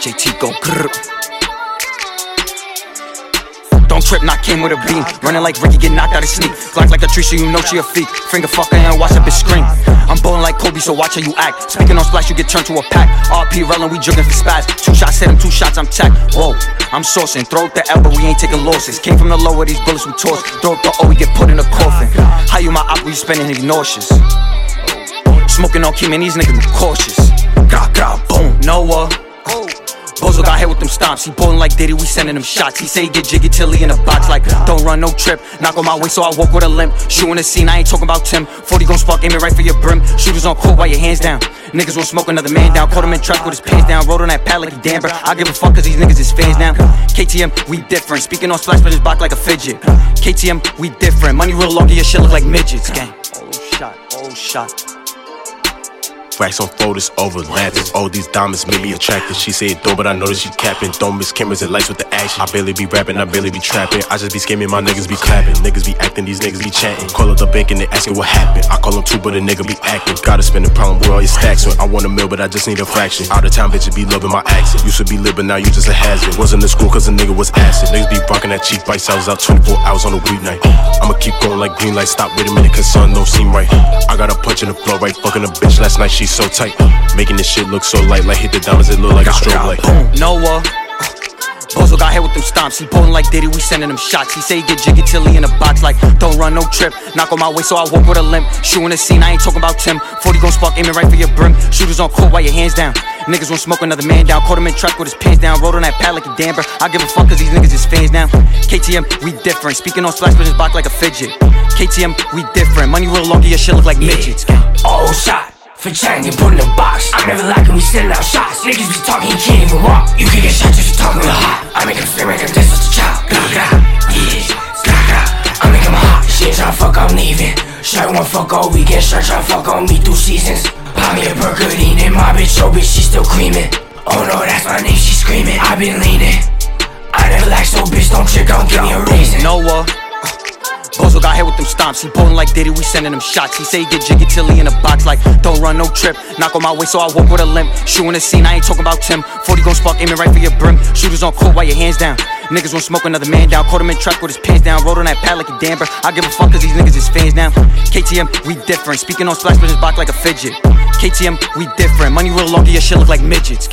JT go grrr. Don't trip, not came with a beam. Running like Ricky, get knocked out his sneak. Glock like a tree, so you know she a freak. Finger fucker and watch that bitch scream. I'm bowling like Kobe, so watch how you act. Speaking on splash, you get turned to a pack. RP rolling, we jugging for spaz. Two shots hit him, two shots, I'm tack. Whoa, I'm sourcing. Throw the but we ain't taking losses. Came from the low where these bullets we toss. Throw up the O, we get put in a coffin. How you my op, we spending nigga nauseous. Smoking on Kim and these niggas cautious. Gra, gra, boom, Noah. Stomps. He bowling like Diddy, we sending him shots. He say he get jiggy till he in a box. Like, don't run no trip. Knock on my way, so I walk with a limp. Shooting the scene, I ain't talking about Tim. 40 gon' spark, aim it right for your brim. Shooters on court while your hands down. Niggas won't smoke another man down. Caught him in traffic with his pants down. Rode on that pad like he. I give a fuck cause these niggas is fans now. KTM, we different. Speaking on splash, but his back like a fidget. KTM, we different. Money real long, your shit look like midgets. Gang. Oh shot, oh shot. Racks on photos overlapping. All these diamonds make me attractive. She say it though, but I know that she capping. Don't miss cameras and lights with the action. I barely be rapping, I barely be trapping. I just be scamming, my niggas be clapping. Niggas be acting, these niggas be chatting. Call up the bank and they asking what happened. I call them two, but a nigga be acting. Gotta spend the problem with all your stacks. When I want a meal, but I just need a fraction. Out of town, bitches be loving my accent. Used to be lit, but now you just a hazard. Wasn't in school cause a nigga was acid. Niggas be barking that cheap bites. I was out 24 hours on a weeknight. I'ma keep going like green light. Stop, wait a minute, cause sun don't seem right. I got a punch in the floor, right? Fucking a bitch last night, she's so tight. Uh, making this shit look so light, like hit the diamonds, it look like a strobe light. Boom, Noah. Bozo got hit with them stomps. He bowling like Diddy, we sending him shots. He say he get jiggy till he in a box. Like, don't run no trip. Knock on my way, so I walk with a limp. Shooting the scene, I ain't talking about Tim. 40 gon' spark, aiming right for your brim. Shooters on court while your hands down. Niggas won't smoke another man down. Caught him in track with his pants down. Rode on that pad like a damn, bro. I give a fuck cause these niggas is fans now. KTM, we different. Speaking on splash, but his back like a fidget. KTM, we different. Money real long, your shit look like midgets. Oh shot. For chatting, put in a box. I'm never liking we sending out shots. Niggas be talking, you can't even walk. You can get shot just for talking real hot. I make him feel like I'm the chop. Gra gra, yeah, gra gra. I make him hot. She ain't tryna fuck, I'm leaving. Shirt one fuck all weekend. Shirt tryna fuck on me through seasons. Buy me a burger, leaning. My bitch, your bitch, she still creaming. Oh no, that's my name, she screaming. I been leaning. I never like so bitch, don't trick, don't give me a reason. Noah. Bozo got hit with them stomps. He bowling like Diddy, we sending him shots. He say he get jiggy till he in a box. Like, don't run no trip. Knock on my way, so I walk with a limp. Shooting the scene, I ain't talking about Tim. 40 gon' spark, aiming right for your brim. Shooters on court while your hands down. Niggas won't smoke another man down. Caught him in track with his pants down. Rode on that pad like a damn, bro. I give a fuck cause these niggas is fans now. KTM, we different. Speaking on splash, but his back like a fidget. KTM, we different. Money real long, your shit look like midgets.